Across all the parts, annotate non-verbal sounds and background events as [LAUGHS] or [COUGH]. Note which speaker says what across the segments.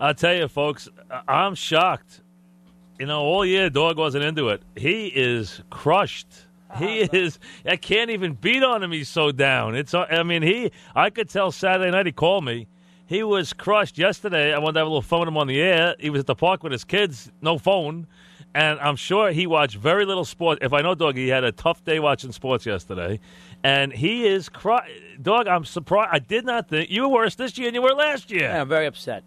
Speaker 1: I'll tell you, folks, I- I'm shocked. You know, all year, Dog wasn't into it. He is crushed. He [LAUGHS] is. I can't even beat on him. He's so down. It's. I mean, he. I could tell Saturday night. He called me. He was crushed yesterday. I wanted to have a little phone with him on the air. He was at the park with his kids. No phone. And I'm sure he watched very little sports. If I know Dog, he had a tough day watching sports yesterday. And he is cry. Dog, I'm surprised. I did not think you were worse this year than you were last year.
Speaker 2: Yeah, I'm very upset.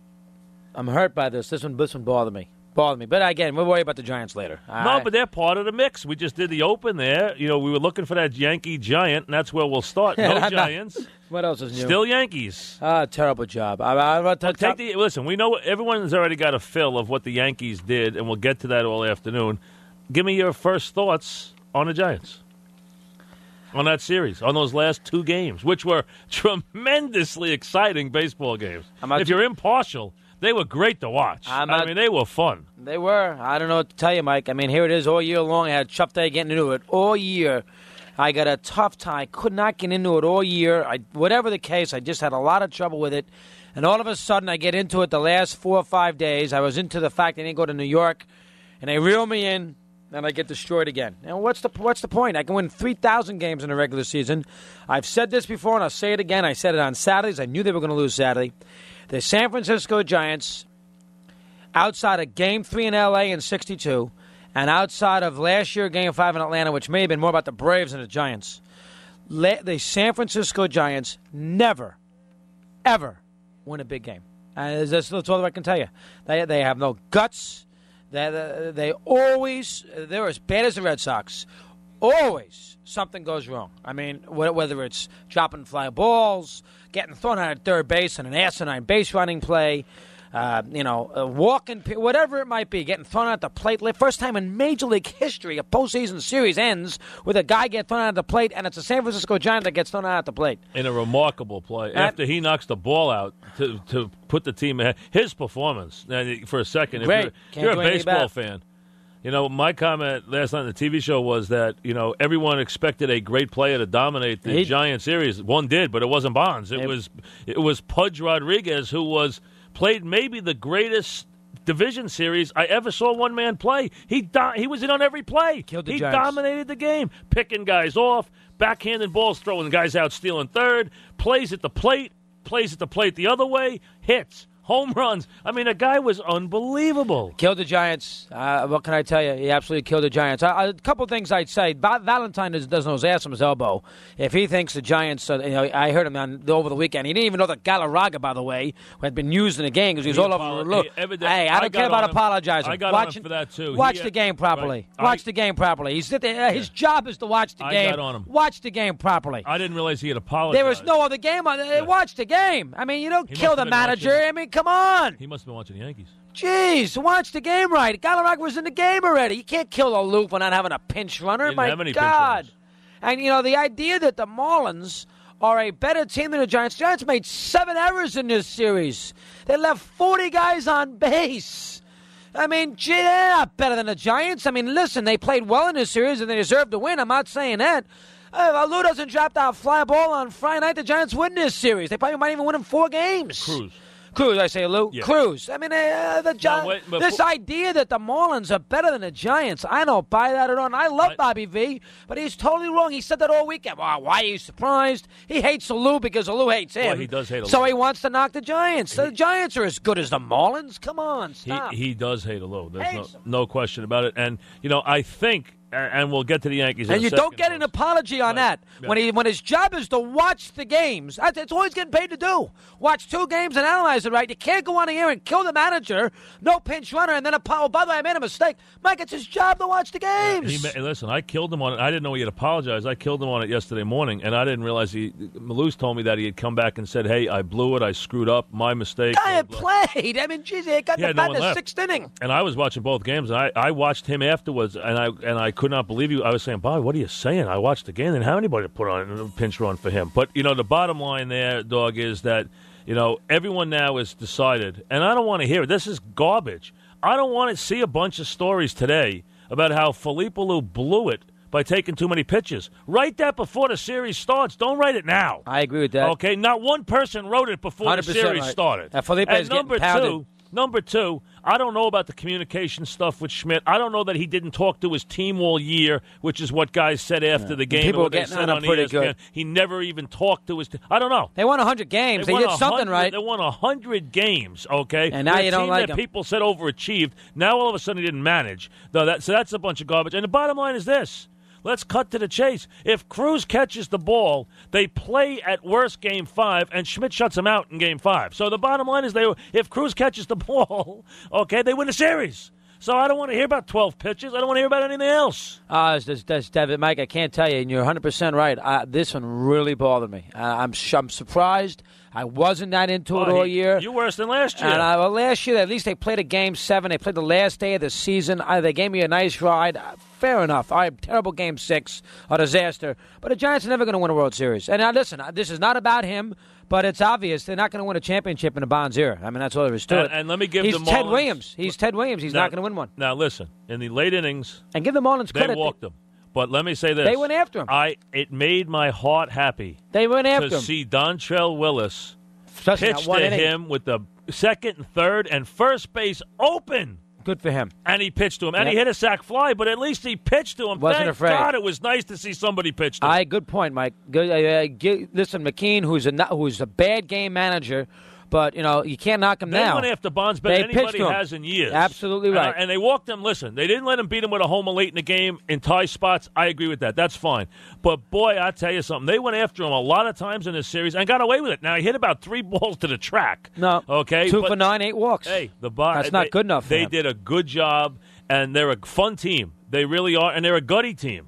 Speaker 2: I'm hurt by this. This one, this one bothered me. Bothered me. But again, we'll worry about the Giants later.
Speaker 1: No,
Speaker 2: I-
Speaker 1: but they're part of the mix. We just did the open there. You know, we were looking for that Yankee giant, and that's where we'll start. [LAUGHS] No
Speaker 2: not-
Speaker 1: Giants,
Speaker 2: what else is new?
Speaker 1: still Yankees.
Speaker 2: Ah, terrible job. I, I, I, I,
Speaker 1: Take the listen. We know everyone's already got a fill of what the Yankees did, and we'll get to that all afternoon. Give me your first thoughts on the Giants, on that series, on those last two games, which were [LAUGHS] tremendously exciting baseball games. If you're impartial, they were great to watch.
Speaker 2: I'm
Speaker 1: I mean, they were fun.
Speaker 2: They were. I don't know what to tell you, Mike. I mean, here it is all year long. I had a tough day getting into it all year. I got a tough time. I could not get into it all year. I, whatever the case, I just had a lot of trouble with it. And all of a sudden, I get into it the last four or five days. I was into the fact I didn't go to New York, and they reel me in, and I get destroyed again. And what's the what's the point? I can win three thousand games in a regular season. I've said this before, and I'll say it again. I said it on Saturdays. I knew they were going to lose Saturday. The San Francisco Giants outside of Game Three in LA in '62, and outside of last year Game Five in Atlanta, which may have been more about the Braves than the Giants, the San Francisco Giants never, ever win a big game. Uh, and that's, that's all I can tell you. They they have no guts. They they always they're as bad as the Red Sox. Always something goes wrong. I mean, wh- whether it's dropping fly balls, getting thrown out at third base on an asinine base running play, uh, you know, uh, walking, whatever it might be, getting thrown out the plate. First time in Major League history, a postseason series ends with a guy getting thrown out at the plate, and it's a San Francisco Giant that gets thrown out at the plate.
Speaker 1: in a remarkable play after he knocks the ball out to to put the team ahead. His performance for a second, if you're, you're a baseball fan. You know, my comment last night on the TV show was that you know everyone expected a great player to dominate the
Speaker 2: He-
Speaker 1: Giant series. One did, but it wasn't Bonds. It
Speaker 2: It-
Speaker 1: was it was Pudge Rodriguez who was played maybe the greatest division series I ever saw one man play. He do- he was in on every play.
Speaker 2: Killed the
Speaker 1: he
Speaker 2: Giants.
Speaker 1: dominated the game, picking guys off, backhanded balls, throwing guys out, stealing third, plays at the plate, plays at the plate the other way, hits, home runs. I mean, a guy was unbelievable.
Speaker 2: Killed the Giants. Uh, what can I tell you? He absolutely killed the Giants. I, I- a couple things I'd say. Va- Valentine does, doesn't know his ass from his elbow. If he thinks the Giants, uh, you know, I heard him on, over the weekend. He didn't even know that Galarraga, by the way, had been used in the game because he was
Speaker 1: He
Speaker 2: all
Speaker 1: apolo-
Speaker 2: over. Look,
Speaker 1: he evident-
Speaker 2: hey, I
Speaker 1: I
Speaker 2: don't care about
Speaker 1: him.
Speaker 2: apologizing.
Speaker 1: I got on him for that, too.
Speaker 2: Watch
Speaker 1: He-
Speaker 2: the game properly.
Speaker 1: Right.
Speaker 2: Watch
Speaker 1: I-
Speaker 2: the game properly. He's uh, his job is to watch the
Speaker 1: I
Speaker 2: game.
Speaker 1: got on him.
Speaker 2: Watch the game properly.
Speaker 1: I didn't realize he had apologized.
Speaker 2: there was no other game. on uh, Watch the game. I mean, you don't kill the manager. I mean, come on.
Speaker 1: He must have been watching the Yankees.
Speaker 2: Jeez, watch the game right. Galarraga was in the game already. You can't kill Alou for not having a pinch runner.
Speaker 1: Didn't
Speaker 2: My
Speaker 1: have any pinch
Speaker 2: God. And, you know, the idea that the Marlins are a better team than the Giants. Giants made seven errors in this series. They left 40 guys on base. I mean, gee, they're not better than the Giants. I mean, listen, they played well in this series and they deserve to win. I'm not saying that. If Lou doesn't drop that fly ball on Friday night, the Giants win this series. They probably might even win in four games.
Speaker 1: Cruz.
Speaker 2: Cruz, I say, Lou.
Speaker 1: Yeah.
Speaker 2: Cruz. I mean, uh, the Gi-
Speaker 1: wait, but
Speaker 2: this idea that the Marlins are better than the Giants, I don't buy that at all. And I love
Speaker 1: I-
Speaker 2: Bobby V, but he's totally wrong. He said that all weekend. Well, why are you surprised? He hates Lou because Lou hates him.
Speaker 1: Well, he does hate
Speaker 2: So he wants to knock the Giants. the Giants are as good as the Marlins. Come on,
Speaker 1: He
Speaker 2: stop.
Speaker 1: he does hate Alou. There's no, no question about it. And you know, I think and, we'll get to the Yankees.
Speaker 2: And you don't
Speaker 1: second,
Speaker 2: get an apology on
Speaker 1: Right.
Speaker 2: that.
Speaker 1: Yeah.
Speaker 2: When he when his job is to watch the games, that's it's all he's getting paid to do. Watch two games and analyze it right. You can't go on the air and kill the manager, no pinch runner, and then apologize. By the way, I made a mistake. Mike, it's his job to watch the games.
Speaker 1: He, listen, I killed him on it. I didn't know he had apologized. I killed him on it yesterday morning, and I didn't realize he. Malous told me that he had come back and said, "Hey, I blew it. I screwed up. My mistake." I
Speaker 2: had played. I mean, geez, he got
Speaker 1: Yeah,
Speaker 2: the
Speaker 1: no
Speaker 2: the sixth inning.
Speaker 1: And I was watching both games, and I, I watched him afterwards, and I and I could not believe you. I was saying, "Bob, what are you saying?" I watched the game, and how anybody put on a pinch run for him? But you know, the bottom line there, dog, is that you know everyone now has decided, and I don't want to hear it. This is garbage. I don't want to see a bunch of stories today about how Felipe Alou blew it by taking too many pitches. Write that before the series starts. Don't write it now.
Speaker 2: I agree with that.
Speaker 1: Okay, not one person wrote it before the series
Speaker 2: right.
Speaker 1: started.
Speaker 2: Uh, Felipe
Speaker 1: and
Speaker 2: is getting
Speaker 1: number
Speaker 2: pounded.
Speaker 1: two, number two, I don't know about the communication stuff with Schmidt. I don't know that he didn't talk to his team all year, which is what guys said after the game.
Speaker 2: People were getting on him pretty
Speaker 1: ESPN.
Speaker 2: good.
Speaker 1: He never even talked to his. I don't know.
Speaker 2: They won 100 games. They,
Speaker 1: won
Speaker 2: did something
Speaker 1: hundred-
Speaker 2: right.
Speaker 1: They won hundred games, okay.
Speaker 2: And now
Speaker 1: a
Speaker 2: you don't like
Speaker 1: that people said overachieved. Now all of a sudden he didn't manage. No, that so that's a bunch of garbage. And the bottom line is this: Let's cut to the chase. If Cruz catches the ball, they play at worst game five, and Schmidt shuts him out in game five. So the bottom line is, they if Cruz catches the [LAUGHS] ball, okay, they win the series. So I don't want to hear about twelve pitches. I don't want to hear about anything else.
Speaker 2: Uh, that's, that's David, Mike. I can't tell you, and you're 100 percent right. Uh, this one really bothered me. Uh, I'm I'm surprised. I wasn't that into it all
Speaker 1: he-
Speaker 2: year.
Speaker 1: You worse than last year.
Speaker 2: And uh, well, last year, at least they played a game seven. They played the last day of the season. Uh, they gave me a nice ride. Fair enough. I terrible game six, a disaster. But the Giants are never going to win a World Series. And now, listen, this is not about him, but it's obvious they're not going to win a championship in a Bonds era. I mean, that's all there is to
Speaker 1: And-
Speaker 2: it.
Speaker 1: and let me give
Speaker 2: He's
Speaker 1: the
Speaker 2: Ted Williams. He's Ted Williams. He's
Speaker 1: Now-
Speaker 2: not going to win one.
Speaker 1: Now listen, in the late innings,
Speaker 2: And give the Marlins credit.
Speaker 1: they walked him. But let me say this:
Speaker 2: They went after him.
Speaker 1: I it made my heart happy
Speaker 2: They went
Speaker 1: to
Speaker 2: after him.
Speaker 1: see Dontrelle Willis pitch to
Speaker 2: inning.
Speaker 1: him with the second and third and first base open.
Speaker 2: Good for him.
Speaker 1: And he pitched to him, and he hit a sac fly, but at least he pitched to him.
Speaker 2: Wasn't
Speaker 1: Thank
Speaker 2: afraid.
Speaker 1: God, it was nice to see somebody pitch to him.
Speaker 2: I good point, Mike. Good. Uh, uh, listen, McKeon, who's a who's a bad game manager, but you know you can't knock him
Speaker 1: down.
Speaker 2: They
Speaker 1: went after Bonds better
Speaker 2: They
Speaker 1: than anybody has in years.
Speaker 2: Absolutely
Speaker 1: And
Speaker 2: right.
Speaker 1: And, they walked him. Listen, they didn't let him beat him with a homer late in the game in tie spots. I agree with that. That's fine. But boy, I tell you something. They went after him a lot of times in this series and got away with it. Now he hit about three [LAUGHS] balls to the track.
Speaker 2: No.
Speaker 1: Okay.
Speaker 2: Two
Speaker 1: but-
Speaker 2: for nine, eight walks.
Speaker 1: Hey, the bar.
Speaker 2: That's not
Speaker 1: they-
Speaker 2: good enough
Speaker 1: They
Speaker 2: him.
Speaker 1: did a good job, and they're a fun team. They really are, and they're a gutty team.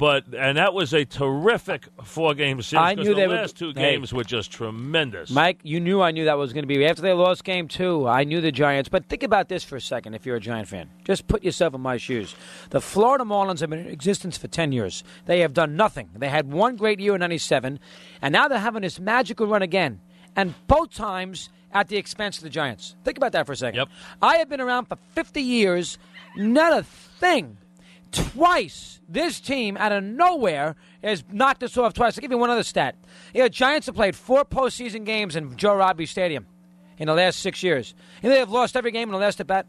Speaker 1: But and that was a terrific four game series.
Speaker 2: I knew
Speaker 1: the
Speaker 2: they would-
Speaker 1: last two
Speaker 2: hey.
Speaker 1: games were just tremendous.
Speaker 2: Mike, you knew I knew that was going to be after they lost game two. I knew the Giants, but think about this for a second. If you're a Giant fan, just put yourself in my shoes. The Florida Marlins have been in existence for ten years. They have done nothing. They had one great year in '97, and now they're having this magical run again, and both times at the expense of the Giants. Think about that for a second.
Speaker 1: Yep.
Speaker 2: I have been around for 50 years, not a thing. Twice, this team out of nowhere has knocked us off twice. I'll give you one other stat. Yeah, Giants have played four postseason games in Joe Robbie Stadium in the last six years. And they have lost every game in the last at bat.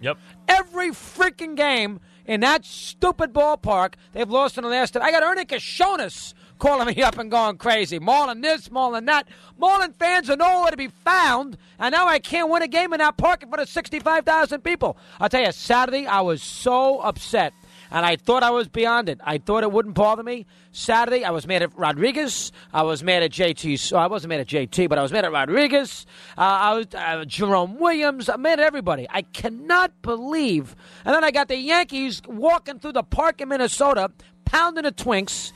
Speaker 1: Yep.
Speaker 2: Every freaking game in that stupid ballpark, they've lost in the last. I got Ernie Kashonis calling me up and going crazy. Marlin this, Marlin that. Marlin fans are nowhere to be found, and now I can't win a game in that park in front of 65,000 people. I'll tell you, Saturday, I was so upset. And I thought I was beyond it. I thought it wouldn't bother me. Saturday, I was mad at Rodriguez. I was mad at JT. So I wasn't mad at JT, but I was mad at Rodriguez. Uh, I was uh, Jerome Williams. I'm mad at everybody. I cannot believe. And then I got the Yankees walking through the park in Minnesota, pounding the Twinks.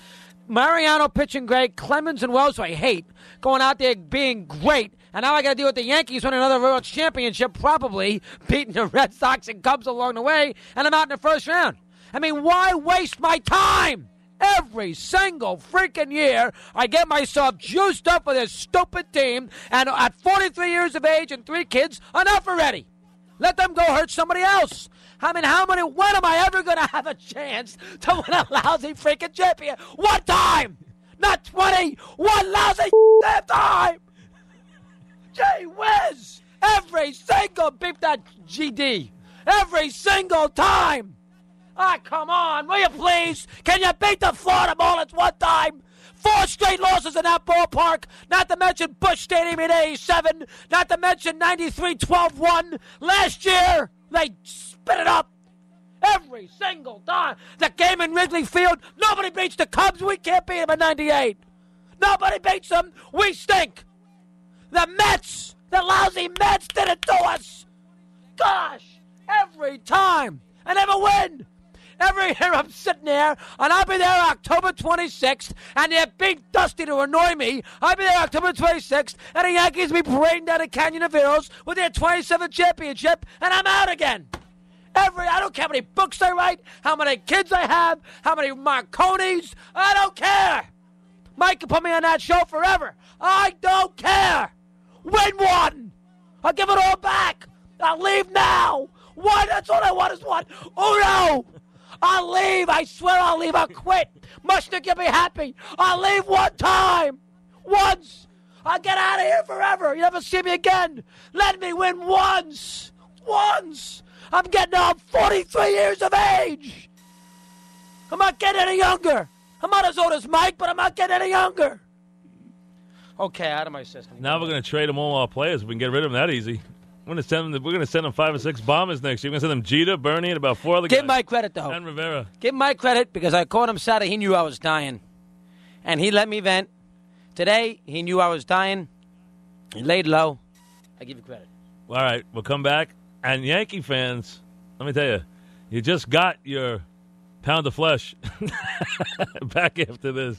Speaker 2: Mariano pitching great. Clemens and Wells, I hate, going out there being great. And now I got to deal with the Yankees winning another World Championship, probably beating the Red Sox and Cubs along the way, and I'm out in the first round. I mean, why waste my time? Every single freaking year, I get myself juiced up for this stupid team, and at 43 years of age and three kids, enough already. Let them go hurt somebody else. I mean, how many? When am I ever going to have a chance to win a lousy freaking champion? One time, not 20. One lousy [LAUGHS] time. Gee whiz! Every single beep that GD. Every single time. Ah, come on, will you please? Can you beat the Florida Marlins one time? Four straight losses in that ballpark, not to mention Busch Stadium in 87, not to mention 93 12 1. Last year, they spit it up. Every single time. The game in Wrigley Field, nobody beats the Cubs. We can't beat them in 98. Nobody beats them. We stink. The Mets, the lousy Mets did it to us. Gosh, every time. I never win. Every year I'm sitting there, and I'll be there October 26th, and they beat Dusty to annoy me. I'll be there October 26th, and the Yankees will be parading down the Canyon of Heroes with their 27th championship, and I'm out again. Every I don't care how many books I write, how many kids I have, how many Marconis. I don't care. Mike can put me on that show forever. I don't care. Win one. I'll give it all back. I'll leave now. One. That's all I want is one. Oh, Uno. I'll leave. I swear I'll leave. I'll quit. Mushnick, you'll be happy. I'll leave one time. Once. I'll get out of here forever. You never see me again. Let me win once. Once. I'm getting I'm 43 years of age. I'm not getting any younger. I'm not as old as Mike, but I'm not getting any younger. Okay, out of my system.
Speaker 1: Now we're going to trade them all our players. We can get rid of them that easy. We're going to send them. We're to send them five or six bombers next year. We're going to send them Jeter, Bernie, and about four other guys.
Speaker 2: Give
Speaker 1: guys.
Speaker 2: Mike credit though.
Speaker 1: and Rivera.
Speaker 2: Give my credit because I called him Saturday. He knew I was dying, and he let me vent. Today he knew I was dying. He laid low. I give you credit.
Speaker 1: All right, we'll come back. And Yankee fans, let me tell you, you just got your pound of flesh. [LAUGHS] back after this.